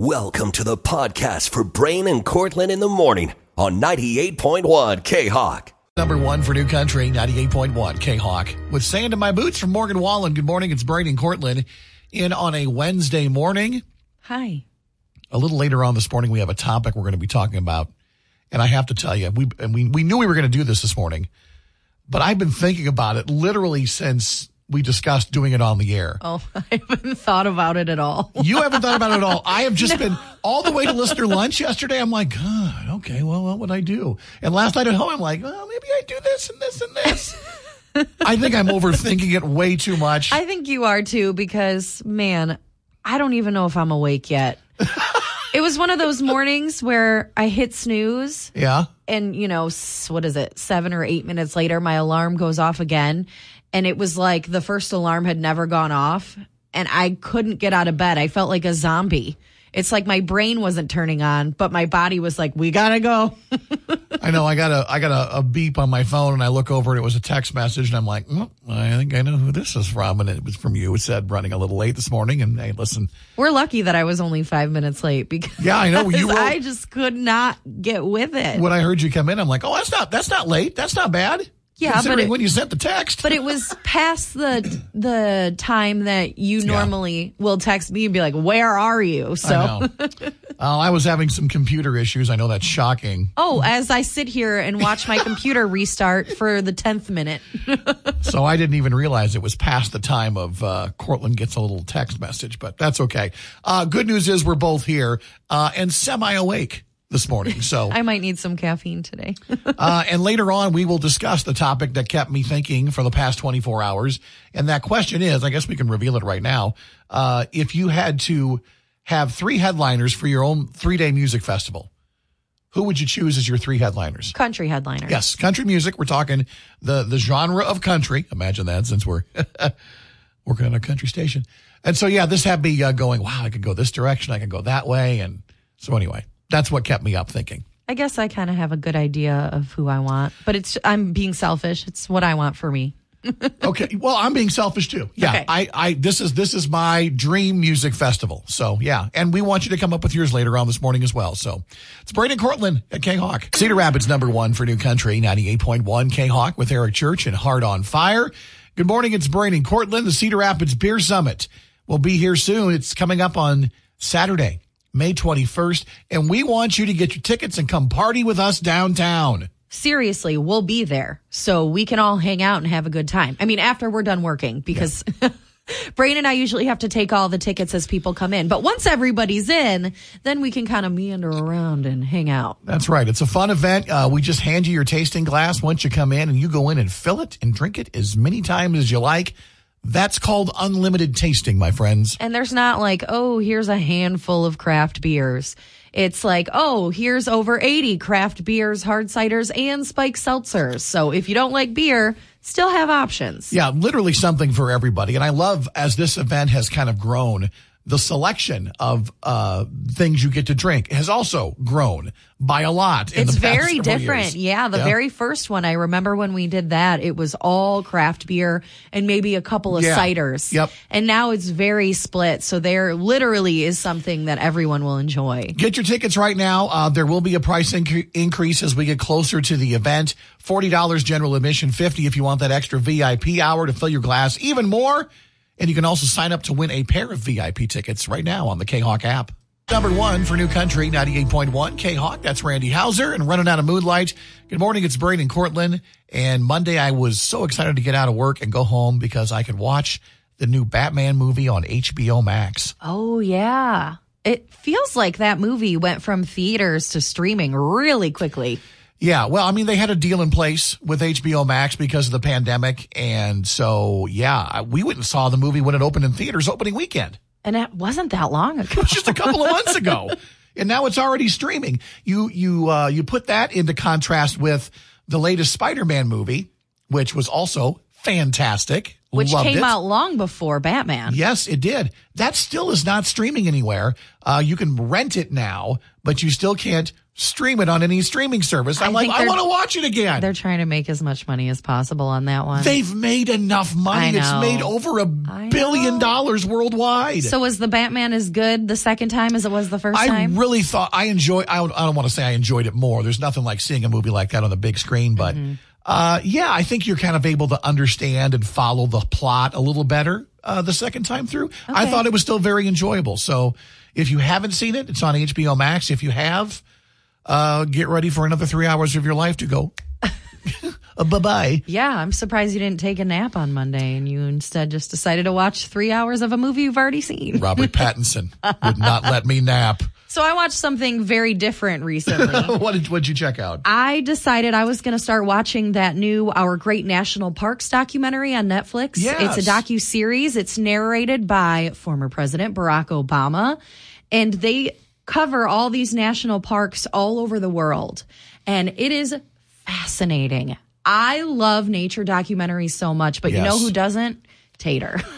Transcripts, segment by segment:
Welcome to the podcast for Brian and Cortland in the morning on 98.1 K Hawk. Number one for New Country, 98.1 K Hawk. With sand in my boots from Morgan Wallen. Good morning. It's Brian and Cortland in on a Wednesday morning. Hi. A little later on this morning, we have a topic we're going to be talking about. And I have to tell you, we, and we, we knew we were going to do this this morning, but I've been thinking about it literally since we discussed doing it on the air. Oh, I haven't thought about it at all. You haven't thought about it at all. I have just been all the way to listener lunch yesterday. I'm like, God, okay, well, what would I do? And last night at home, I'm like, well, maybe I do this and this and this. I think I'm overthinking it way too much. I think you are too, because man, I don't even know if I'm awake yet. it was one of those mornings where I hit snooze yeah. and, you know, what is it, seven or eight minutes later, my alarm goes off again. And it was like the first alarm had never gone off and I couldn't get out of bed. I felt like a zombie. It's like my brain wasn't turning on, but my body was like, we gotta go. I know. I got a I got a, a beep on my phone, and I look over, and it was a text message, and I'm like, "Mm, I think I know who this is from, and it was from you. It said running a little late this morning, and hey, listen, We're lucky that I was only five minutes late because yeah, I know you were. I just could not get with it. when I heard you come in, I'm like, oh, that's not that's not late. That's not bad. Yeah, but it- when you sent the text. But it was past the the time that you normally will text me and be like, "Where are you?" So, I know. uh, I was having some computer issues. I know that's shocking. oh, as I sit here and watch my computer restart for the tenth minute, So I didn't even realize it was past the time of uh, Cortland gets a little text message, but that's okay. Uh, good news is we're both here uh, and semi awake this morning. So, I might need some caffeine today. uh, and later on, we will discuss the topic that kept me thinking for the past 24 hours. And that question is, I guess we can reveal it right now. Uh, if you had to have three headliners for your own three day music festival, who would you choose as your three headliners? Country headliners. Yes, country music. We're talking the the genre of country. Imagine that since we're working on a country station. And so yeah, this had me uh, going. Wow, I could go this direction. I could go that way. And so anyway, that's what kept me up thinking. I guess I kind of have a good idea of who I want, but it's I'm being selfish. It's what I want for me. Okay, well, I'm being selfish too. Yeah, Okay. I, I, this is this is my dream music festival. So yeah, and we want you to come up with yours later on this morning as well. So it's Braden Cortland at K Hawk, Cedar Rapids number one for New Country, ninety eight point one K Hawk with Eric Church and Heart on Fire. Good morning, it's Braden Cortland. The Cedar Rapids Beer Summit will be here soon. It's coming up on Saturday, May twenty first, and we want you to get your tickets and come party with us downtown. seriously, we'll be there so we can all hang out and have a good time. I mean, after we're done working, because Brian and I usually have to take all the tickets as people come in. But once everybody's in, then we can kind of meander around and hang out. That's right. It's a fun event. Uh, we just hand you your tasting glass once you come in and you go in and fill it and drink it as many times as you like. That's called unlimited tasting, my friends. And there's not like, oh, here's a handful of craft beers. It's like, oh, here's over 80 craft beers, hard ciders, and spike seltzers. So if you don't like beer, still have options. Yeah, literally something for everybody. And I love as this event has kind of grown, the selection of uh, things you get to drink has also grown by a lot. In It's very different. years. Yeah, the very first one I remember when we did that, it was all craft beer and maybe a couple of Yeah. ciders. Yep. And now it's very split. So there literally is something that everyone will enjoy. Get your tickets right now. Uh, there will be a price inc- increase as we get closer to the event. $40 general admission, 50 if you want that extra VIP hour to fill your glass, even more. And you can also sign up to win a pair of VIP tickets right now on the K-Hawk app. Number one for New Country, 98.1 K-Hawk. That's Randy Houser and running out of moonlight. Good morning. It's Braden Cortland. And Monday I was so excited to get out of work and go home because I could watch the new Batman movie on HBO Max. Oh, yeah. It feels like that movie went from theaters to streaming really quickly. Yeah, well, I mean, they had a deal in place with HBO Max because of the pandemic. And so, yeah, we went and saw the movie when it opened in theaters opening weekend. And it wasn't that long ago. It was just a couple of months ago. And now it's already streaming. You, you, uh, you put that into contrast with the latest Spider-Man movie, which was also fantastic. which Loved came it. out long before Batman. Yes, it did. That still is not streaming anywhere. Uh, you can rent it now, but you still can't stream it on any streaming service. I'm I like, I want to watch it again. They're trying to make as much money as possible on that one. They've made enough money. It's made over a I billion know. dollars worldwide. so was the Batman as good the second time as it was the first I time? I really thought I enjoy. I don't, I don't want to say I enjoyed it more. There's nothing like seeing a movie like that on the big screen, but Mm-hmm. uh, yeah, I think you're kind of able to understand and follow the plot a little better uh, the second time through. I thought it was still very enjoyable. So if you haven't seen it, it's on HBO Max. If you have, uh, get ready for another three hours of your life to go. uh, bye bye. yeah, I'm surprised you didn't take a nap on Monday and you instead just decided to watch three hours of a movie you've already seen. Robert Pattinson would not let me nap. So I watched something very different recently. what did what'd you check out? I decided I was going to start watching that new Our Great National Parks documentary on Netflix. Yes. It's a docu series. It's narrated by former President Barack Obama, and they cover all these national parks all over the world, and it is fascinating. I love nature documentaries so much, but you know who doesn't? Tater.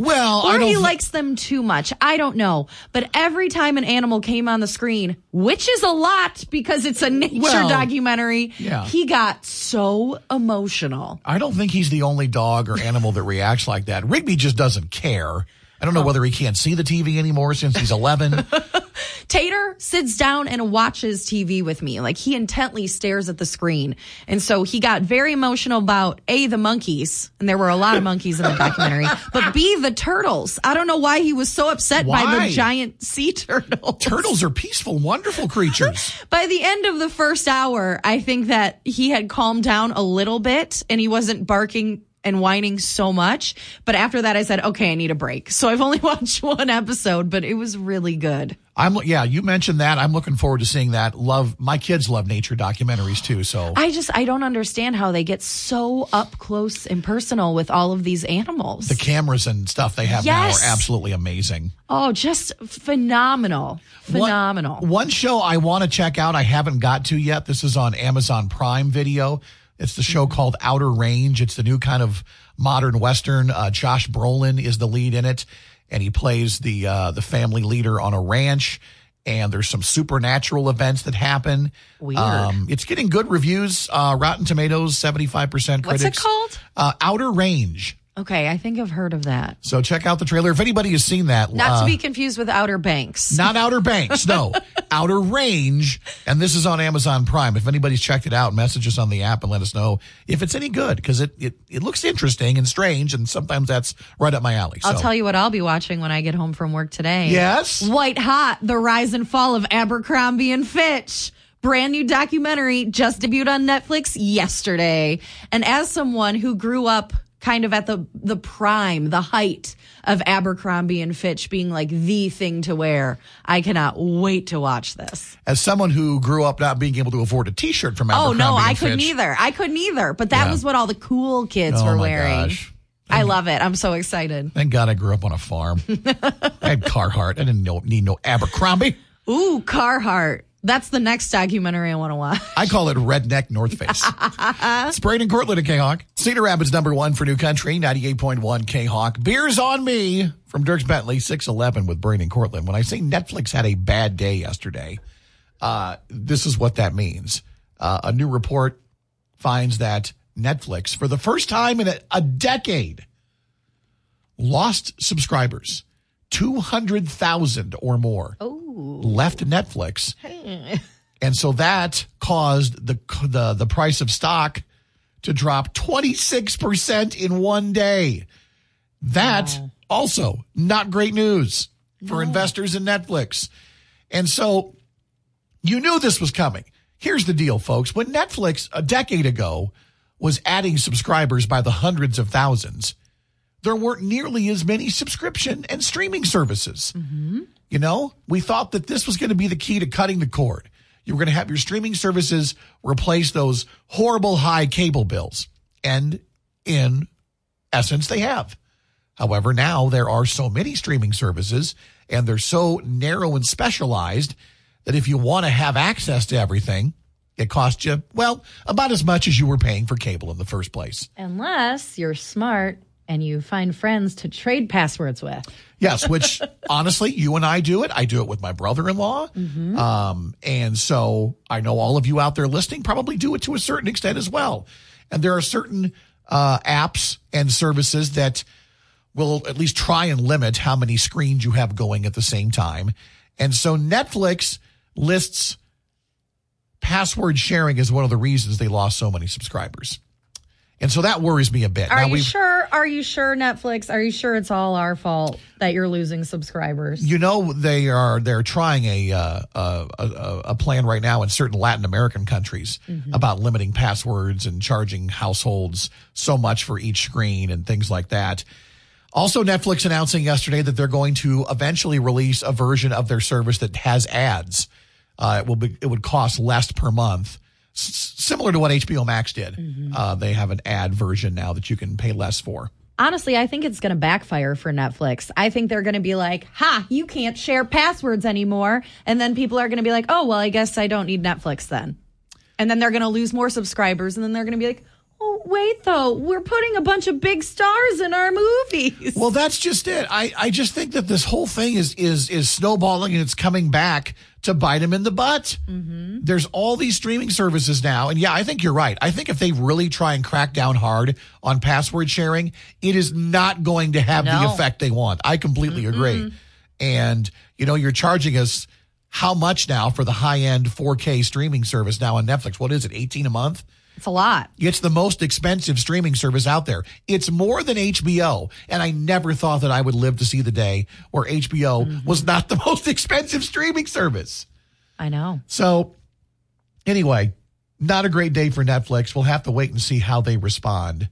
Well, I Or he likes them too much. I don't know. But every time an animal came on the screen, which is a lot because it's a nature Well, documentary, yeah. he got so emotional. I don't think he's the only dog or animal that reacts like that. Rigby just doesn't care. I don't know whether he can't see the TV anymore since he's 11. Tater sits down and watches TV with me. Like he intently stares at the screen. And so he got very emotional about A, the monkeys, and there were a lot of monkeys in the documentary, but B, the turtles. I don't know why he was so upset by the giant sea turtles. Turtles are peaceful, wonderful creatures. By the end of the first hour, I think that he had calmed down a little bit and he wasn't barking and whining so much. But after that, I said, okay, I need a break. So I've only watched one episode, but it was really good. I'm yeah, you mentioned that. I'm looking forward to seeing that. Love my kids love nature documentaries too, so I just, I don't understand how they get so up close and personal with all of these animals. the cameras and stuff they have Yes. now are absolutely amazing. oh, just phenomenal. Phenomenal. One, one show I want to check out I haven't got to yet. This is on Amazon Prime Video. It's the show called Outer Range. It's the new kind of modern western. Uh, Josh Brolin is the lead in it, and he plays the uh, the family leader on a ranch. And there's some supernatural events that happen. Um, Weird. it's getting good reviews. Uh, Rotten Tomatoes, 75% critics. What's it called? Uh, Outer Range. Okay, I think I've heard of that. So check out the trailer. If anybody has seen that, Not uh, to be confused with Outer Banks. not Outer Banks, no, Outer Range, and this is on Amazon Prime. If anybody's checked it out, message us on the app and let us know if it's any good because it, it it looks interesting and strange, and sometimes that's right up my alley. I'll tell you what I'll be watching when I get home from work today. Yes? White Hot, The Rise and Fall of Abercrombie and Fitch. Brand new documentary just debuted on Netflix yesterday. And as someone who grew up kind of at the the prime, the height of Abercrombie and Fitch being like the thing to wear, I cannot wait to watch this. As someone who grew up not being able to afford a T-shirt from Abercrombie, Oh no, I couldn't either. I couldn't either. But that Yeah. was what all the cool kids Oh were my wearing. gosh. I love it. I'm so excited. Thank God I grew up on a farm. I had Carhartt. I didn't know, need no Abercrombie. Ooh, Carhartt. That's the next documentary I want to watch. I call it Redneck North Face. it's Braden Cortland at K-Hawk. Cedar Rapids number one for New Country, 98.1 K-Hawk. Beers on me from Dierks Bentley, 611 with Braden Cortland. When I say Netflix had a bad day yesterday, uh, this is what that means. Uh, a new report finds that Netflix, for the first time in a, a decade, lost subscribers. 200,000 or more left Netflix. And so that caused the, the, the price of stock to drop 26% in one day. That also not great news for investors in Netflix. And so you knew this was coming. Here's the deal, folks. When Netflix a decade ago was adding subscribers by the hundreds of thousands, there weren't nearly as many subscription and streaming services. You know, we thought that this was going to be the key to cutting the cord. You were going to have your streaming services replace those horrible high cable bills. And in essence, they have. However, now there are so many streaming services and they're so narrow and specialized that if you want to have access to everything, it costs you, well, about as much as you were paying for cable in the first place. Unless you're smart and you find friends to trade passwords with. Yes, which honestly, you and I do it. I do it with my brother-in-law. Um, and so I know all of you out there listening probably do it to a certain extent as well. And there are certain uh, apps and services that will at least try and limit how many screens you have going at the same time. And so Netflix lists password sharing as one of the reasons they lost so many subscribers. And so that worries me a bit. Are now you sure? Are you sure, Netflix? Are you sure it's all our fault that you're losing subscribers? You know they are they're trying a uh, a, a, a plan right now in certain Latin American countries about limiting passwords and charging households so much for each screen and things like that. Also, Netflix announcing yesterday that they're going to eventually release a version of their service that has ads. Uh, it will be it would cost less per month, S- similar to what HBO Max did. Uh, they have an ad version now that you can pay less for. Honestly, I think it's going to backfire for Netflix. I think they're going to be like, ha, you can't share passwords anymore. And then people are going to be like, oh, well, I guess I don't need Netflix then. And then they're going to lose more subscribers. And then they're going to be like, oh, wait, though, we're putting a bunch of big stars in our movies. Well, that's just it. I, I just think that this whole thing is is is snowballing and it's coming back to bite them in the butt. Mm-hmm. There's all these streaming services now, and yeah, I think you're right. I think if they really try and crack down hard on password sharing, it is not going to have the effect they want. I completely agree. And you know, you're charging us how much now for the high end 4K streaming service now on Netflix? What is it, 18 a month? It's a lot. It's the most expensive streaming service out there. It's more than HBO. And I never thought that I would live to see the day where HBO mm-hmm. was not the most expensive streaming service. I know. So, anyway, not a great day for Netflix. We'll have to wait and see how they respond.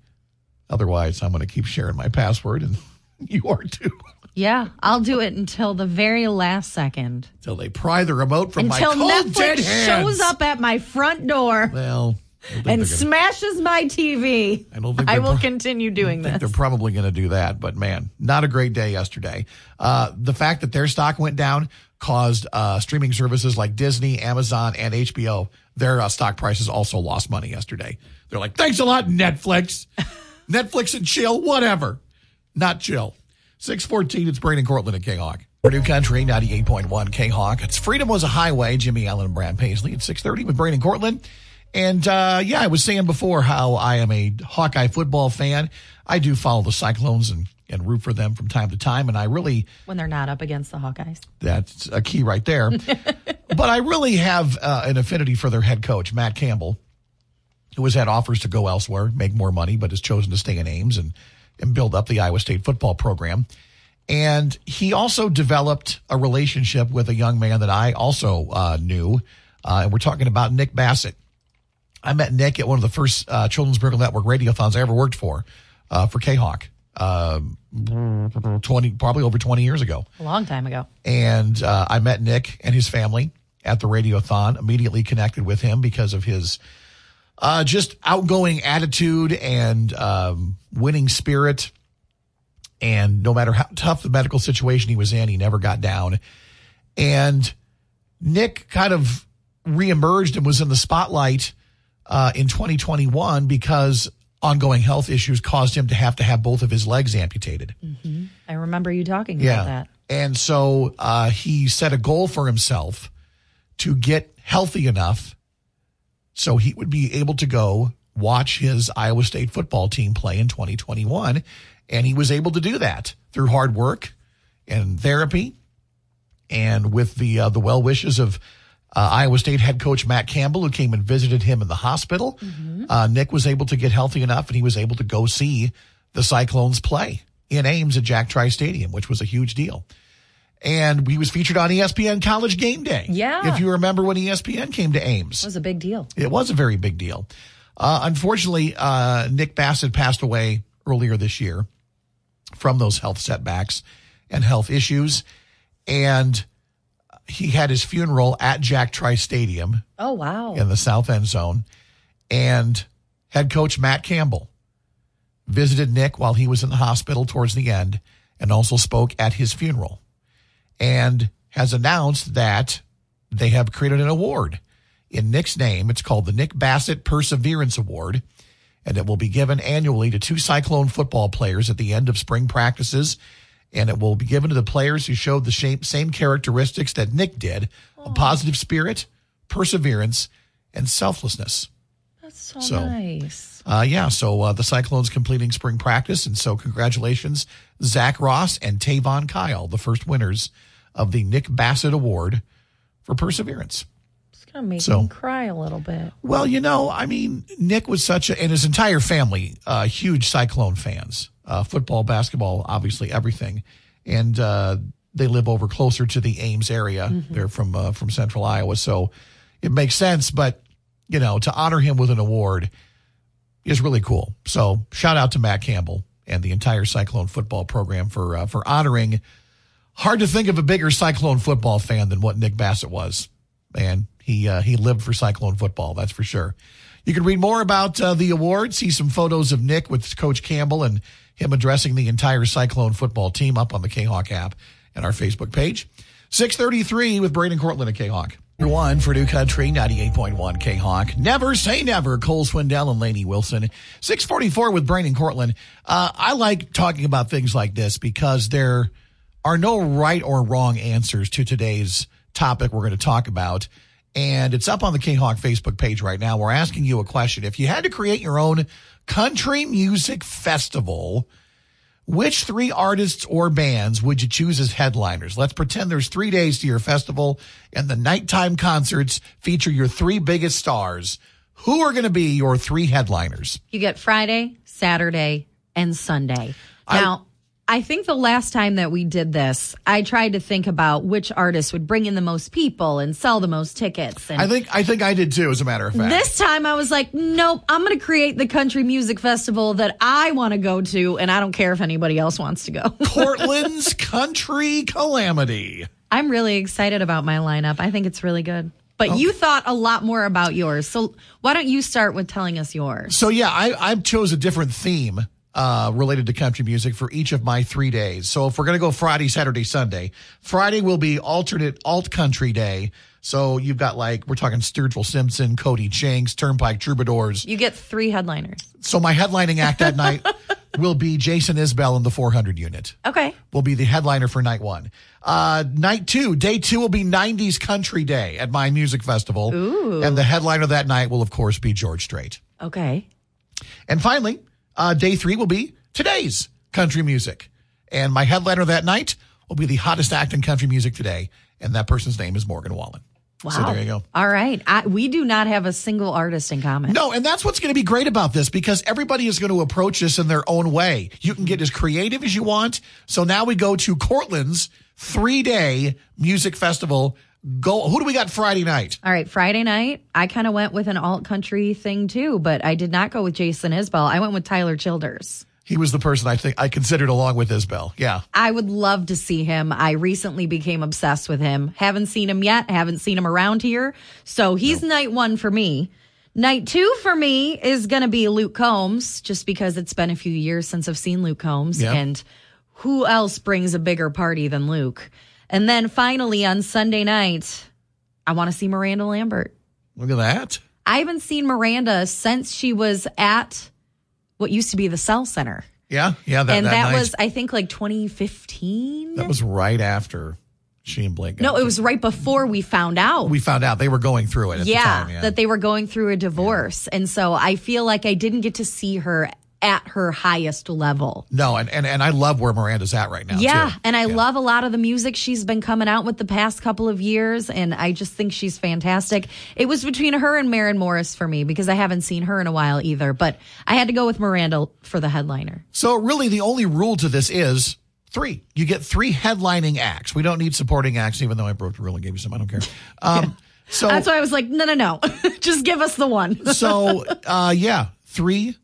Otherwise, I'm going to keep sharing my password, and you are too. Yeah, I'll do it until the very last second. Until they pry the remote from Until my cold dead Netflix hands. shows up at my front door Well, I don't think and gonna- smashes my TV. I don't think I will pro- continue doing this. they're probably going to do that, but man, not a great day yesterday. Uh, the fact that their stock went down caused uh, streaming services like Disney, Amazon, and HBO, their uh, stock prices also lost money yesterday. They're like, thanks a lot, Netflix. Netflix and chill, whatever. Not chill. 614, it's Brandon Cortland at K-Hawk. Purdue Country, 98.1 K-Hawk. It's Freedom was a Highway, Jimmy Allen and Brad Paisley at 630 with Brandon Cortland. And uh, yeah, I was saying before how I am a Hawkeye football fan. I do follow the Cyclones and, and root for them from time to time. And I really, when they're not up against the Hawkeyes. that's a key right there. but I really have uh, an affinity for their head coach, Matt Campbell, who has had offers to go elsewhere, make more money, but has chosen to stay in Ames and, and build up the Iowa State football program. And he also developed a relationship with a young man that I also uh, knew. Uh, and we're talking about Nick Bassett. I met Nick at one of the first uh, Children's Miracle Network radiothons I ever worked for, uh, for K-Hawk, uh, 20, probably over 20 years ago A long time ago. and uh, I met Nick and his family at the radiothon. Immediately connected with him because of his uh, just outgoing attitude and um, winning spirit. And no matter how tough the medical situation he was in, he never got down. And Nick kind of reemerged and was in the spotlight uh, in 2021 because ongoing health issues caused him to have to have both of his legs amputated. I remember you talking Yeah. about that. And so uh, he set a goal for himself to get healthy enough so he would be able to go watch his Iowa State football team play in 2021. And he was able to do that through hard work and therapy and with the uh, the well wishes of uh, Iowa State head coach Matt Campbell, who came and visited him in the hospital. Uh, Nick was able to get healthy enough, and he was able to go see the Cyclones play in Ames at Jack Trice Stadium, which was a huge deal. And he was featured on ESPN College Game Day. Yeah. if you remember when ESPN came to Ames, It was a big deal. it was a very big deal. Uh, unfortunately, uh, Nick Bassett passed away earlier this year from those health setbacks and health issues. And he had his funeral at Jack Trice Stadium Oh, wow. in the south end zone. And head coach Matt Campbell visited Nick while he was in the hospital towards the end and also spoke at his funeral and has announced that they have created an award in Nick's name. It's called the Nick Bassett Perseverance Award. and it will be given annually to two Cyclone football players at the end of spring practices. And it will be given to the players who showed the same, same characteristics that Nick did a positive spirit, perseverance, and selflessness. That's so, So- nice. Uh, yeah, so uh, the Cyclones completing spring practice. And so, congratulations, Zach Ross and Tavon Kyle, the first winners of the Nick Bassett Award for perseverance. It's gonna make So- me cry a little bit. Well, you know, I mean, Nick was such a, and his entire family, uh, huge Cyclone fans, uh, football, basketball, obviously everything. And, uh, they live over closer to the Ames area. They're from, uh, from central Iowa. So it makes sense. But, you know, to honor him with an award is really cool. So shout out to Matt Campbell and the entire Cyclone football program for, uh, for honoring. Hard to think of a bigger Cyclone football fan than what Nick Bassett was man. He uh, he lived for Cyclone football, that's for sure. You can read more about uh, the award, see some photos of Nick with Coach Campbell and him addressing the entire Cyclone football team up on the K-Hawk app and our Facebook page. 633 with Braden Cortland at K-Hawk. One for New Country, 98.1 K-Hawk. Never say never, Cole Swindell and Lainey Wilson. 644 with Braden Cortland. Uh, I like talking about things like this because there are no right or wrong answers to today's topic we're going to talk about. And it's up on the K-Hawk Facebook page right now. We're asking you a question. If you had to create your own country music festival, which three artists or bands would you choose as headliners? Let's pretend there's three days to your festival and the nighttime concerts feature your three biggest stars. Who are going to be your three headliners? You get Friday, Saturday, and Sunday. Now, I think the last time that we did this, I tried to think about which artist would bring in the most people and sell the most tickets. And I think I think I did too, as a matter of fact. this time I was like, nope, I'm going to create the country music festival that I want to go to, and I don't care if anybody else wants to go. Portland's Country Calamity. I'm really excited about my lineup. I think it's really good. But you thought a lot more about yours. So why don't you start with telling us yours? So yeah, I, I chose a different theme uh, related to country music for each of my three days. So if we're gonna go Friday, Saturday, Sunday, Friday will be alternate alt country day. So you've got like we're talking Sturgill Simpson, Cody Jinks, Turnpike Troubadours. You get three headliners. So my headlining act that night will be Jason Isbell in the 400 unit. Okay. Will be the headliner for night one. Uh, night two, day two will be 90s Country Day at my music festival. Ooh. And the headliner that night will, of course, be George Strait. Okay. And finally, uh, day three will be today's country music. And my headliner that night will be the hottest act in country music today. And that person's name is Morgan Wallen. Wow. So there you go. All right. I, we do not have a single artist in common. No, and that's what's going to be great about this because everybody is going to approach this in their own way. You can get as creative as you want. So now we go to Cortland's three day music festival. Go. Who do we got Friday night? All right. Friday night, I kind of went with an alt country thing too, but I did not go with Jason Isbell. I went with Tyler Childers. He was the person I think I considered along with Isbell. Yeah. I would love to see him. I recently became obsessed with him. Haven't seen him yet. Haven't seen him around here. So he's night one for me. Night two for me is going to be Luke Combs, just because it's been a few years since I've seen Luke Combs. Yeah. And who else brings a bigger party than Luke? And then finally on Sunday night, I want to see Miranda Lambert. Look at that. I haven't seen Miranda since she was at what used to be the Cell Center. Yeah. Yeah. That, and that, that, night- was, I think, like 2015. that was right after she and Blake. got No, it was right before we found out. We found out they were going through it. At yeah, the time, yeah. that they were going through a divorce. And so I feel like I didn't get to see her at her highest level. no, and, and and I love where Miranda's at right now. Yeah, too. and I Yeah. love a lot of the music she's been coming out with the past couple of years, and I just think she's fantastic. It was between her and Maren Morris for me because I haven't seen her in a while either, but I had to go with Miranda for the headliner. So really, the only rule to this is three. You get three headlining acts. We don't need supporting acts, even though I broke the rule and gave you some. I don't care. Um, So That's why I was like, no, no, no, just give us the one. so uh, yeah, three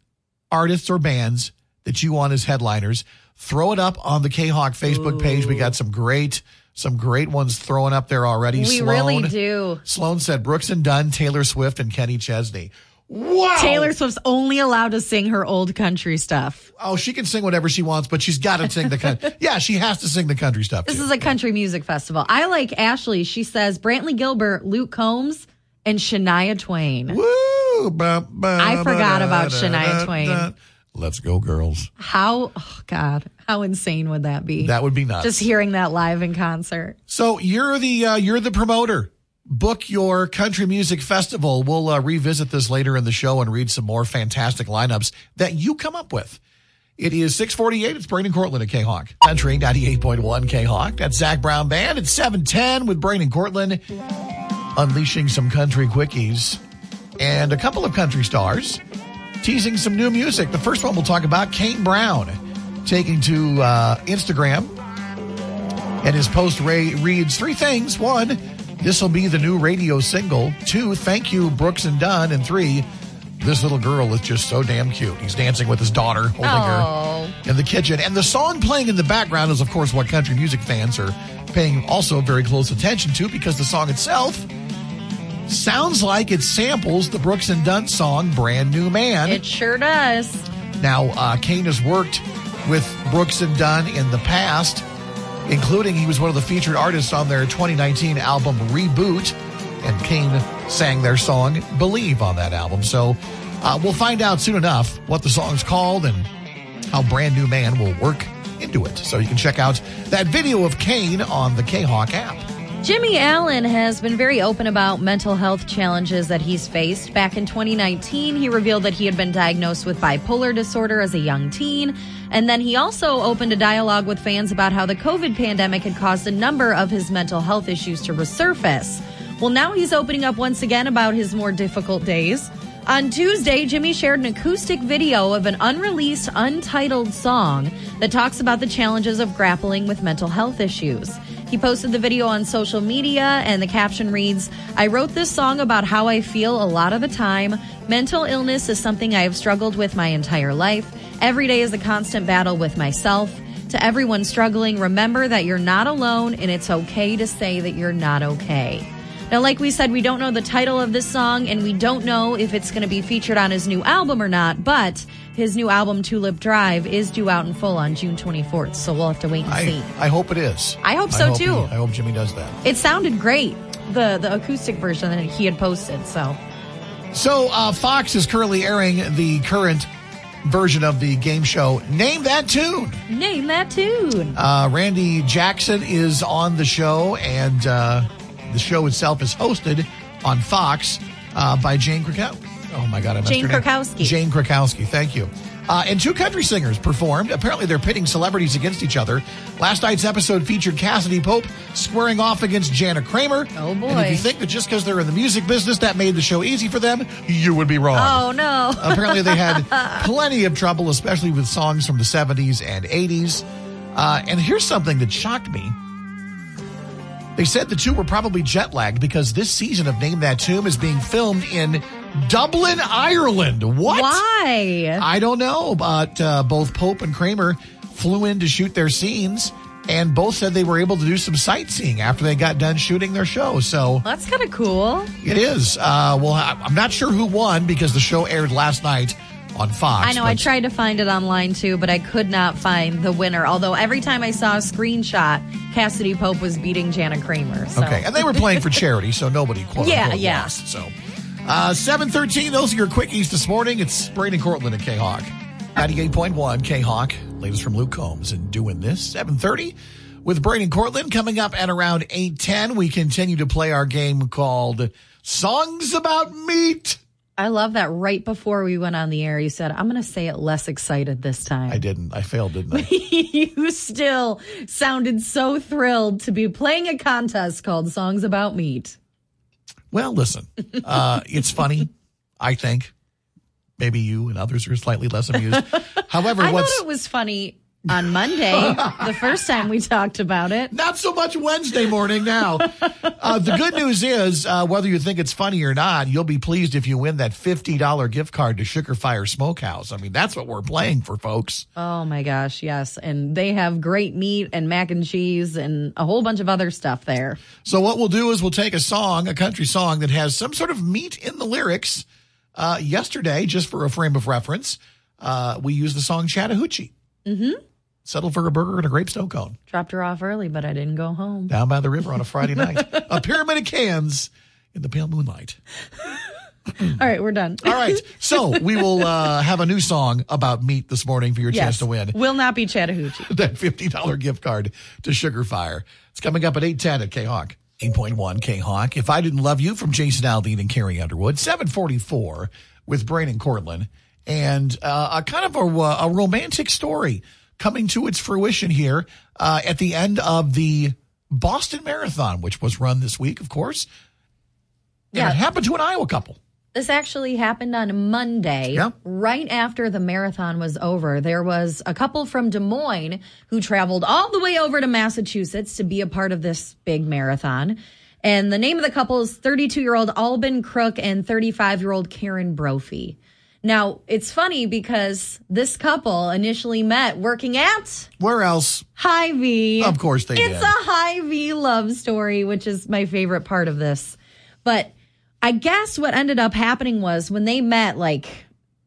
artists or bands that you want as headliners. Throw it up on the K Hawk Facebook page. We got some great, some great ones throwing up there already. we Sloan, really do. Sloan said Brooks and Dunn, Taylor Swift, and Kenny Chesney. Wow. Taylor Swift's only allowed to sing her old country stuff. Oh, she can sing whatever she wants, but she's got to sing the country. yeah, she has to sing the country stuff. This too. is a country music festival. I like Ashley. She says Brantley Gilbert, Luke Combs, and Shania Twain. Woo! Ooh, ba, ba, I forgot about Shania Twain. Let's go, girls. How, oh God, how insane would that be? That would be nuts. Just hearing that live in concert. So you're the uh, you're the promoter. Book your country music festival. We'll uh, revisit this later in the show and read some more fantastic lineups that you come up with. It is 648. It's Braden Cortland at K-Hawk. Country 98.1 K-Hawk. That's Zac Brown Band. It's 710 with Braden Cortland unleashing some country quickies and a couple of country stars teasing some new music. The first one we'll talk about, Kane Brown, taking to uh, Instagram. And his post Ray reads three things. One, this will be the new radio single. Two, thank you, Brooks and Dunn. And three, this little girl is just so damn cute. He's dancing with his daughter, holding Oh. her in the kitchen. And the song playing in the background is, of course, what country music fans are paying also very close attention to because the song itself sounds like it samples the Brooks and Dunn song Brand New Man. It sure does. Now, uh, Kane has worked with Brooks and Dunn in the past, including he was one of the featured artists on their 2019 album Reboot, and Kane sang their song Believe on that album. So uh, we'll find out soon enough what the song's called and how Brand New Man will work into it. So you can check out that video of Kane on the K Hawk app. Jimmy Allen has been very open about mental health challenges that he's faced. Back in 2019, he revealed that he had been diagnosed with bipolar disorder as a young teen. And then he also opened a dialogue with fans about how the COVID pandemic had caused a number of his mental health issues to resurface. Well, now he's opening up once again about his more difficult days. On Tuesday, Jimmy shared an acoustic video of an unreleased, untitled song that talks about the challenges of grappling with mental health issues. He posted the video on social media, and the caption reads I wrote this song about how I feel a lot of the time. Mental illness is something I have struggled with my entire life. Every day is a constant battle with myself. To everyone struggling, remember that you're not alone, and it's okay to say that you're not okay. Now, like we said, we don't know the title of this song, and we don't know if it's going to be featured on his new album or not, but his new album, Tulip Drive, is due out in full on June 24th, so we'll have to wait and see. I, I hope it is. I hope so, he- too. I hope Jimmy does that. It sounded great, the, the acoustic version that he had posted, so. So, uh, Fox is currently airing the current version of the game show Name That Tune. Name that tune. Uh, Randy Jackson is on the show, and uh, the show itself is hosted on Fox uh, by Jane Krakowski. Oh my God, I messed Jane. Krakowski. Jane Krakowski, thank you. Uh, and two country singers performed. Apparently, they're pitting celebrities against each other. Last night's episode featured Cassadee Pope squaring off against Jana Kramer. Oh, boy. And if you think that just because they're in the music business that made the show easy for them, you would be wrong. Oh, no. Apparently, they had plenty of trouble, especially with songs from the 70s and 80s. Uh, and here's something that shocked me. They said the two were probably jet lagged because this season of Name That Tune is being filmed in Dublin, Ireland. What? Why? I don't know, but uh, both Pope and Kramer flew in to shoot their scenes, and both said they were able to do some sightseeing after they got done shooting their show. So That's kind of cool. it is. Uh, well, I'm not sure who won because the show aired last night on Fox. I know. I tried to find it online too, but I could not find the winner. Although every time I saw a screenshot, Cassadee Pope was beating Jana Kramer. So. Okay, and they were playing for charity, so nobody quote Yeah, unquote yeah. lost. So, uh, seven thirteen. Those are your quickies this morning. It's Braden Cortland and K Hawk, ninety eight point one K Hawk. Latest from Luke Combs and doing this seven thirty with Braden Cortland coming up at around eight ten. We continue to play our game called Songs About Meat. I love that right before we went on the air, you said, I'm going to say it less excited this time. I didn't. I failed, didn't I? you still sounded so thrilled to be playing a contest called Songs About Meat. Well, listen, uh, it's funny. I think maybe you and others are slightly less amused. However, I what's thought it was funny on Monday, the first time we talked about it. not so much Wednesday morning now. Uh, the good news is, uh, whether you think it's funny or not, you'll be pleased if you win that $50 gift card to Sugar Fire Smokehouse. I mean, that's what we're playing for, folks. Oh my gosh, yes. And they have great meat and mac and cheese and a whole bunch of other stuff there. So what we'll do is we'll take a song, a country song that has some sort of meat in the lyrics. Uh, yesterday, just for a frame of reference, uh, we used the song Chattahoochee. Mm-hmm. Settle for a burger and a grape snow cone. Dropped her off early, but I didn't go home. down by the river on a Friday night. a pyramid of cans in the pale moonlight. All right, we're done. All right. So we will uh, have a new song about meat this morning for your chance to win Will not be Chattahoochee. that $50 gift card to Sugar Fire. It's coming up at 810 at K-Hawk. 8.1 K-Hawk. If I Didn't Love You from Jason Aldean and Carrie Underwood. 744 with Brian and Cortland. And uh, a kind of a, a romantic story coming to its fruition here uh, at the end of the Boston Marathon, which was run this week, of course. And Yeah. it happened to an Iowa couple. This actually happened on Monday, Yeah. right after the marathon was over. There was a couple from Des Moines who traveled all the way over to Massachusetts to be a part of this big marathon. And the name of the couple is 32 year old Albin Crook and 35 year old Karen Brophy. Now, it's funny because this couple initially met working at Where else? Hy-Vee. Of course they it's did. It's a Hy-Vee love story, which is my favorite part of this. But I guess what ended up happening was when they met, like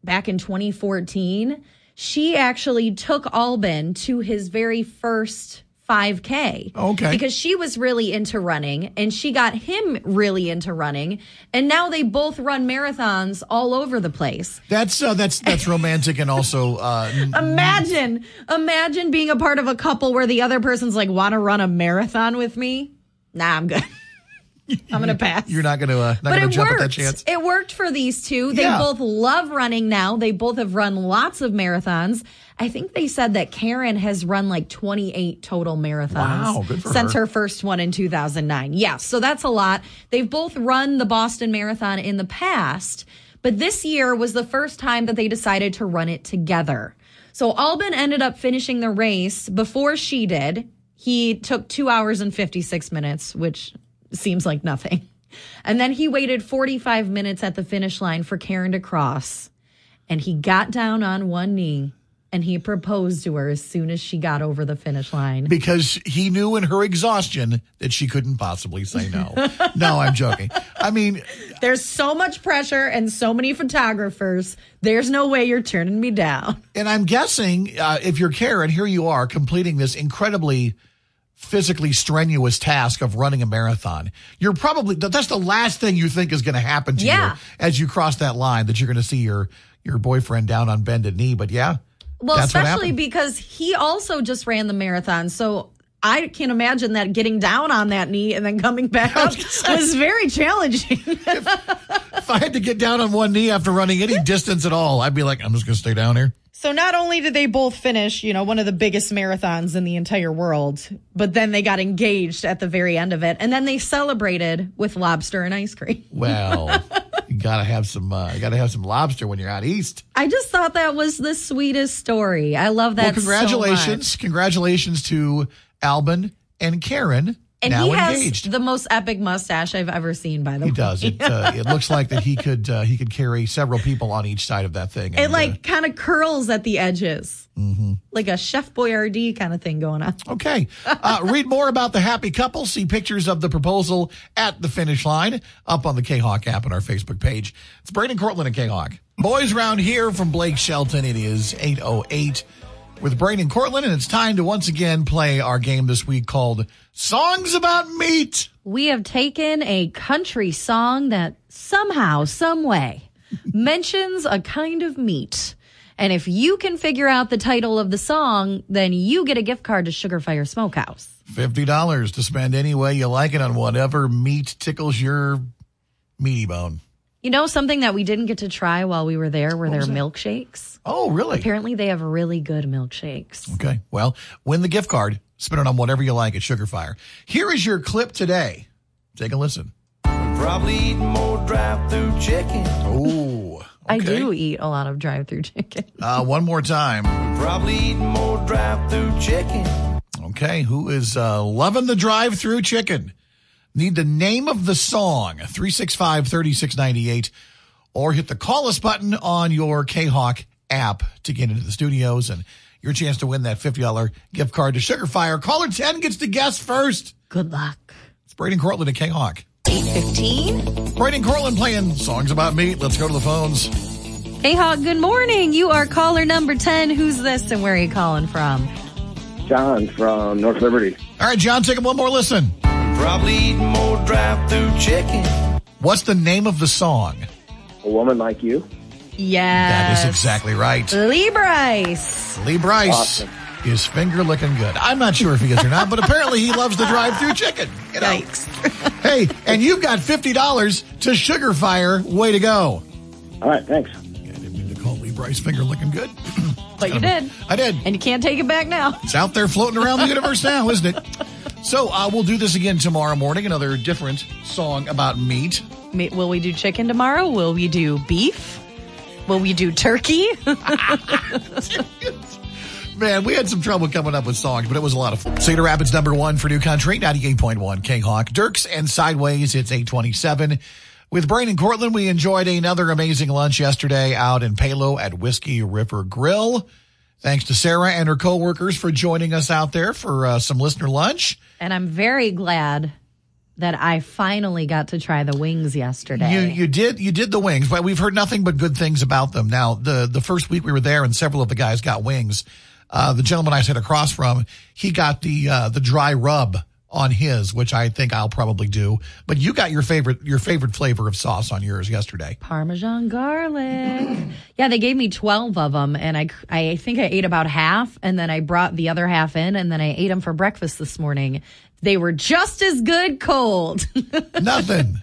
back in 2014, she actually took Albin to his very first 5K. Okay. Because she was really into running and she got him really into running. And now they both run marathons all over the place. That's uh, that's that's romantic and also uh, Imagine, imagine being a part of a couple where the other person's like, "Want to run a marathon with me?" Nah, I'm good. I'm gonna pass. you're not going to uh, not but it jump at that worked. chance. It worked for these two. They Yeah. both love running now. They both have run lots of marathons. I think they said that Karen has run like 28 total marathons Wow, since her. her first one in 2009. Yeah, so that's a lot. They've both run the Boston Marathon in the past, but this year was the first time that they decided to run it together. So Albin ended up finishing the race before she did. He took two hours and 56 minutes, which seems like nothing. And then he waited 45 minutes at the finish line for Karen to cross. And he got down on one knee and he proposed to her as soon as she got over the finish line. because he knew in her exhaustion that she couldn't possibly say no. no, I'm joking. I mean, There's so much pressure and so many photographers. There's no way you're turning me down. and I'm guessing uh, if you're Karen, here you are completing this incredibly physically strenuous task of running a marathon. You're probably that's the last thing you think is going to happen to Yeah. you as you cross that line that you're going to see your your boyfriend down on bended knee. But yeah, Well, that's especially because he also just ran the marathon. So I can't imagine that getting down on that knee and then coming back up was very challenging. if I had to get down on one knee after running any distance at all, I'd be like, I'm just going to stay down here. So not only did they both finish, you know, one of the biggest marathons in the entire world, but then they got engaged at the very end of it, and then they celebrated with lobster and ice cream. Well, you gotta have some. Uh, you gotta have some lobster when you're out east. I just thought that was the sweetest story. I love that. well, so congratulations, much. congratulations to Albin and Karen. And now he has engaged. the most epic mustache I've ever seen. By the he way, he does. It uh, it looks like that he could uh, he could carry several people on each side of that thing. It and, uh, like kind of curls at the edges, Mm-hmm. like a Chef Boyardee kind of thing going on. Okay. Uh, read more about the happy couple. See pictures of the proposal at the finish line up on the K Hawk app on our Facebook page. It's Braden Cortland and K Hawk. Boys round here from Blake Shelton. It is 808 with Braden Cortland, and it's time to once again play our game this week called Songs About Meat. We have taken a country song that somehow, some way mentions a kind of meat. And if you can figure out the title of the song, then you get a gift card to Sugar Fire Smokehouse. $50 to spend any way you like it on whatever meat tickles your meaty bone. You know, something that we didn't get to try while we were there were their milkshakes. Oh, really? Apparently, they have really good milkshakes. Okay. Well, win the gift card. Spend it on whatever you like at Sugar Fire. Here is your clip today. Take a listen. Probably eating more drive-through chicken. Oh, I do eat a lot of drive through chicken. Uh, one more time. Probably eating more drive-through chicken. Okay. Who is uh, loving the drive through chicken? Need the name of the song, 365 3698, or hit the call us button on your K Hawk app to get into the studios and your chance to win that $50 gift card to Sugar Fire. Caller 10 gets to guess first. Good luck. It's Braden Cortland at K Hawk. 815. Braden Cortland playing songs about meat. Let's go to the phones. Hey, Hawk, good morning. You are caller number 10. Who's this and where are you calling from? John from North Liberty. All right, John, take a one more listen. Probably eating more drive-through chicken. What's the name of the song? A woman like you. Yeah. That is exactly right. Lee Brice. Lee Brice Awesome. is finger looking good. I'm not sure if he is or not, but apparently he loves the drive through chicken. You know? Yikes. Hey, and you've got $50 to Sugar Fire. Way to go. All right, thanks. I didn't mean to call Lee Brice finger looking good. But you did. I did. And you can't take it back now. It's out there floating around the universe now, isn't it? So uh, we'll do this again tomorrow morning. Another different song about meat. Ma- Will we do chicken tomorrow? Will we do beef? Will we do turkey? Man, we had some trouble coming up with songs, but it was a lot of fun. Cedar Rapids number one for New Country, 98.1 King Hawk. Dierks and Sideways, it's 827. With Brian and Cortland, we enjoyed another amazing lunch yesterday out in Palo at Whiskey River Grill. Thanks to Sarah and her coworkers for joining us out there for uh, some listener lunch. and I'm very glad that I finally got to try the wings yesterday. You you did you did the wings, but we've heard nothing but good things about them. Now the the first week we were there, and several of the guys got wings. Uh, the gentleman I sat across from, he got the uh, the dry rub on his, which I think I'll probably do. But you got your favorite your favorite flavor of sauce on yours yesterday. Parmesan garlic. yeah, they gave me 12 of them and I I think I ate about half and then I brought the other half in and then I ate them for breakfast this morning. They were just as good cold. Nothing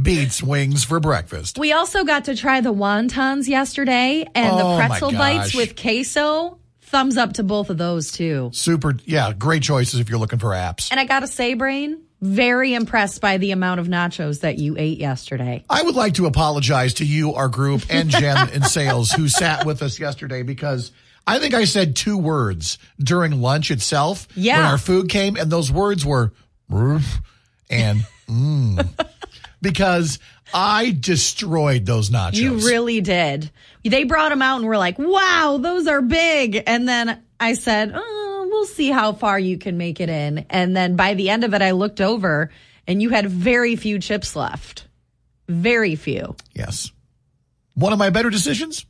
beats wings for breakfast. we also got to try the wontons yesterday and Oh, the pretzel bites with queso. Thumbs up to both of those too. Super, yeah, great choices if you're looking for apps. And I got to say, Brian, very impressed by the amount of nachos that you ate yesterday. I would like to apologize to you, our group, and Jen in sales who sat with us yesterday because I think I said two words during lunch itself Yeah. when our food came, and those words were and mm, because I destroyed those nachos. You really did. They brought them out and were like, wow, those are big. And then I said, oh, we'll see how far you can make it in. And then by the end of it, I looked over and you had very few chips left. Very few. yes. One of my better decisions?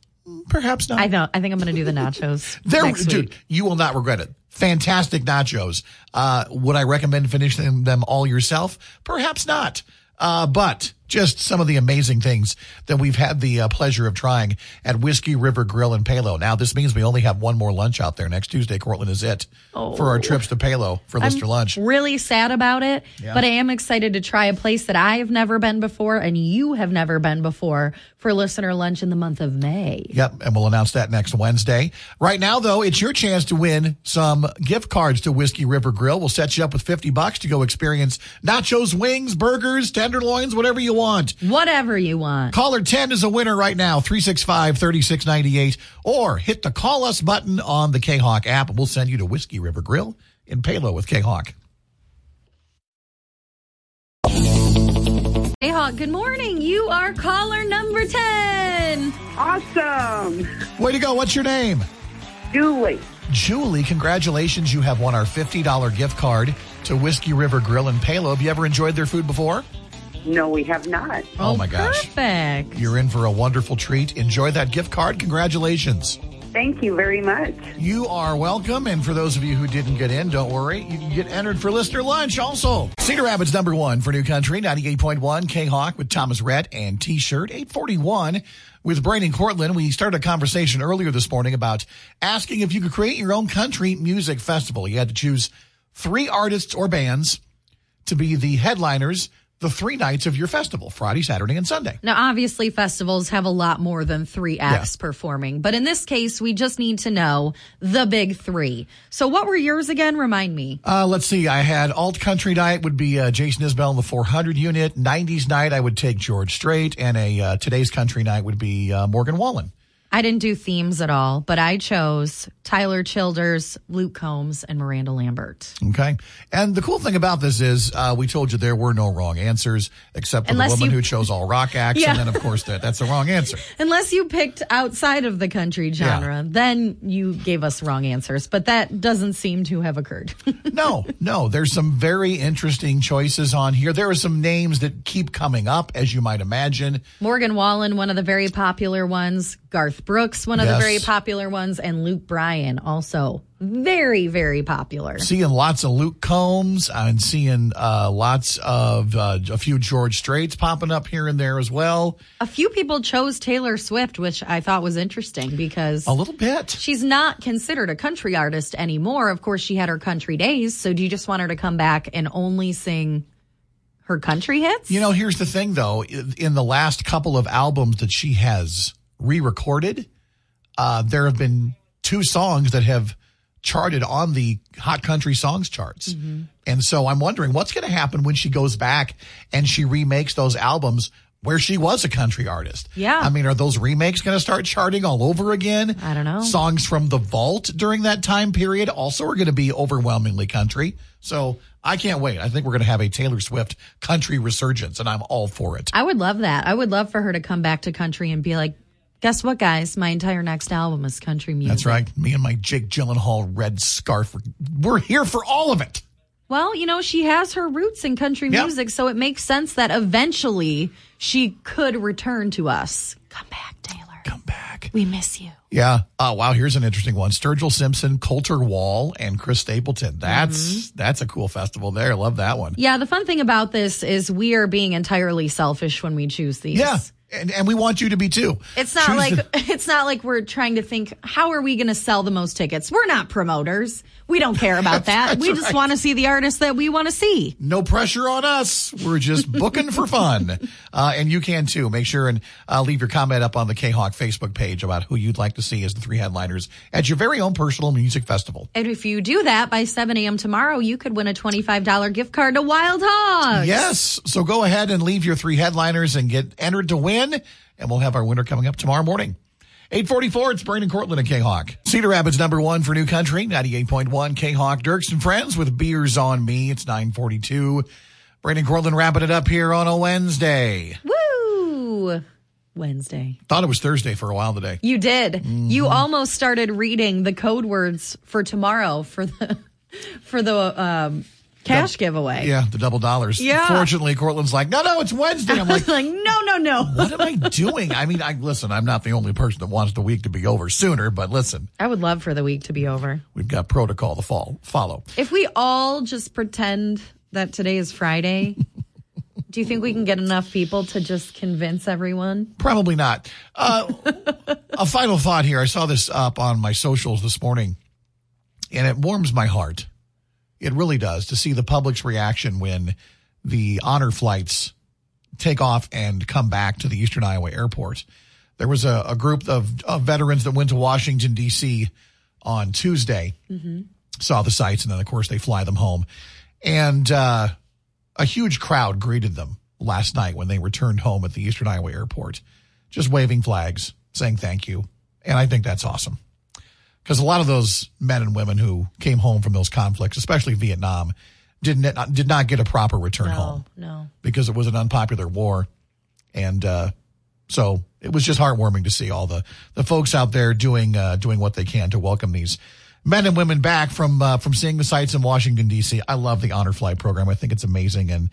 Perhaps not. I know. I think I'm going to do the nachos There, dude, you will not regret it. Fantastic nachos. Uh, would I recommend finishing them all yourself? Perhaps not. Uh, but just some of the amazing things that we've had the uh, pleasure of trying at Whiskey River Grill in Palo. Now, this means we only have one more lunch out there. Next Tuesday, Cortland is it for our trips to Palo for Lister Lunch. Really sad about it, Yeah. but I am excited to try a place that I have never been before and you have never been before for listener lunch in the month of May. Yep, and we'll announce that next Wednesday. Right now, though, it's your chance to win some gift cards to Whiskey River Grill. We'll set you up with 50 bucks to go experience nachos, wings, burgers, tenderloins, whatever you want. Whatever you want. Caller 10 is a winner right now, 365 3698, or hit the call us button on the K-Hawk app, and we'll send you to Whiskey River Grill in Palo with K-Hawk. K-Hawk, good morning. You are caller number 10. Awesome. Way to go. What's your name? Julie. Julie, congratulations. You have won our $50 gift card to Whiskey River Grill in Palo. Have you ever enjoyed their food before? No, we have not. Oh, my gosh. Oh, perfect. You're in for a wonderful treat. Enjoy that gift card. Congratulations. Thank you very much. You are welcome. And for those of you who didn't get in, don't worry. You can get entered for listener lunch also. Cedar Rapids number one for New Country, 98.1 K-Hawk with Thomas Rhett and T-shirt, 841 with Brian and Cortland. We started a conversation earlier this morning about asking if you could create your own country music festival. You had to choose three artists or bands to be the headliners the three nights of your festival, Friday, Saturday, and Sunday. Now, obviously, festivals have a lot more than three acts Yeah. performing, but in this case, we just need to know the big three. So, what were yours again? Remind me. Uh, let's see. I had alt country night would be uh, Jason Isbell in the 400 unit. 90s night I would take George Strait, and a uh, today's country night would be uh, Morgan Wallen. I didn't do themes at all, but I chose Tyler Childers, Luke Combs, and Miranda Lambert. Okay. And the cool thing about this is uh, we told you there were no wrong answers except for Unless the woman you- who chose all rock acts, Yeah. and then of course that that's the wrong answer. Unless you picked outside of the country genre, then you gave us wrong answers, but that doesn't seem to have occurred. No, no. There's some very interesting choices on here. There are some names that keep coming up, as you might imagine. Morgan Wallen, one of the very popular ones. Garth Brooks, one of the very popular ones, and Luke Bryan, also very, very popular. Seeing lots of Luke Combs and seeing uh, lots of uh, a few George Straits popping up here and there as well. A few people chose Taylor Swift, which I thought was interesting because A little bit. she's not considered a country artist anymore. Of course, she had her country days. So do you just want her to come back and only sing her country hits? You know, here's the thing though. In the last couple of albums that she has re-recorded, uh, there have been two songs that have charted on the Hot Country Songs charts. And so I'm wondering what's going to happen when she goes back and she remakes those albums where she was a country artist. Yeah. I mean, are those remakes going to start charting all over again? I don't know. Songs from the vault during that time period also are going to be overwhelmingly country. So I can't wait. I think we're going to have a Taylor Swift country resurgence and I'm all for it. I would love that. I would love for her to come back to country and be like, guess what, guys? My entire next album is country music. That's right. Me and my Jake Gyllenhaal red scarf. We're here for all of it. Well, you know, she has her roots in country Yep. music, so it makes sense that eventually she could return to us. Come back, Taylor. Come back. We miss you. Yeah. Oh wow. Here's an interesting one. Sturgill Simpson, Colter Wall, and Chris Stapleton. That's Mm-hmm. that's a cool festival there. Love that one. Yeah, the fun thing about this is we are being entirely selfish when we choose these. Yeah. And, and we want you to be too. It's not Choose like the- it's not like we're trying to think how are we going to sell the most tickets. We're not promoters. We don't care about that. We just right. want to see the artists that we want to see. no pressure on us. We're just booking for fun. Uh, and you can too. Make sure and uh, leave your comment up on the K-Hawk Facebook page about who you'd like to see as the three headliners at your very own personal music festival. And if you do that by 7 a.m. tomorrow, you could win a $25 gift card to Wild Hogs. Yes. So go ahead and leave your three headliners and get entered to win. And we'll have our winner coming up tomorrow morning. 844, it's Brian and Cortland and K-Hawk. Cedar Rapids number one for New Country, 98.1 K-Hawk. Dierks and Friends with Beers on Me. It's 942. Brian and Cortland wrapping it up here on a Wednesday. Woo! Wednesday. Thought it was Thursday for a while today. You did. Mm-hmm. You almost started reading the code words for tomorrow for the for the um, cash giveaway. Yeah, the double dollars. Yeah. Fortunately, Cortland's like, no, no, it's Wednesday. I'm like, like no, no, no. what am I doing? I mean, I listen, I'm not the only person that wants the week to be over sooner, but listen, I would love for the week to be over. we've got protocol to fall, follow. If we all just pretend that today is Friday, do you think we can get enough people to just convince everyone? Probably not. Uh, a final thought here. I saw this up on my socials this morning, and it warms my heart. It really does to see the public's reaction when the honor flights take off and come back to the Eastern Iowa airport. There was a, a group of, of veterans that went to Washington, D.C. on Tuesday, saw the sights, and then, of course, they fly them home. And uh, a huge crowd greeted them last night when they returned home at the Eastern Iowa airport, just waving flags, saying thank you. And I think that's awesome. Because a lot of those men and women who came home from those conflicts, especially Vietnam, did not, did not get a proper return home no. because it was an unpopular war. And uh, so it was just heartwarming to see all the, the folks out there doing uh, doing what they can to welcome these men and women back from uh, from seeing the sights in Washington D.C. I love the honor flight program. I think it's amazing, and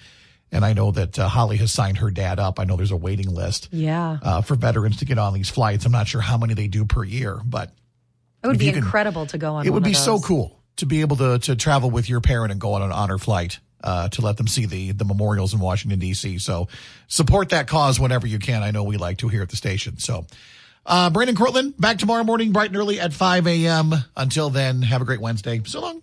and I know that uh, Holly has signed her dad up. I know there's a waiting list Yeah. uh, for veterans to get on these flights. I'm not sure how many they do per year, but It would if be can- incredible to go on it would be so cool to be able to to travel with your parent and go on an honor flight uh, to let them see the the memorials in Washington D.C. So support that cause whenever you can. I know we like to here at the station. So. Uh, Brian and Cortland back tomorrow morning, bright and early at 5 a.m. Until then, have a great Wednesday. So long.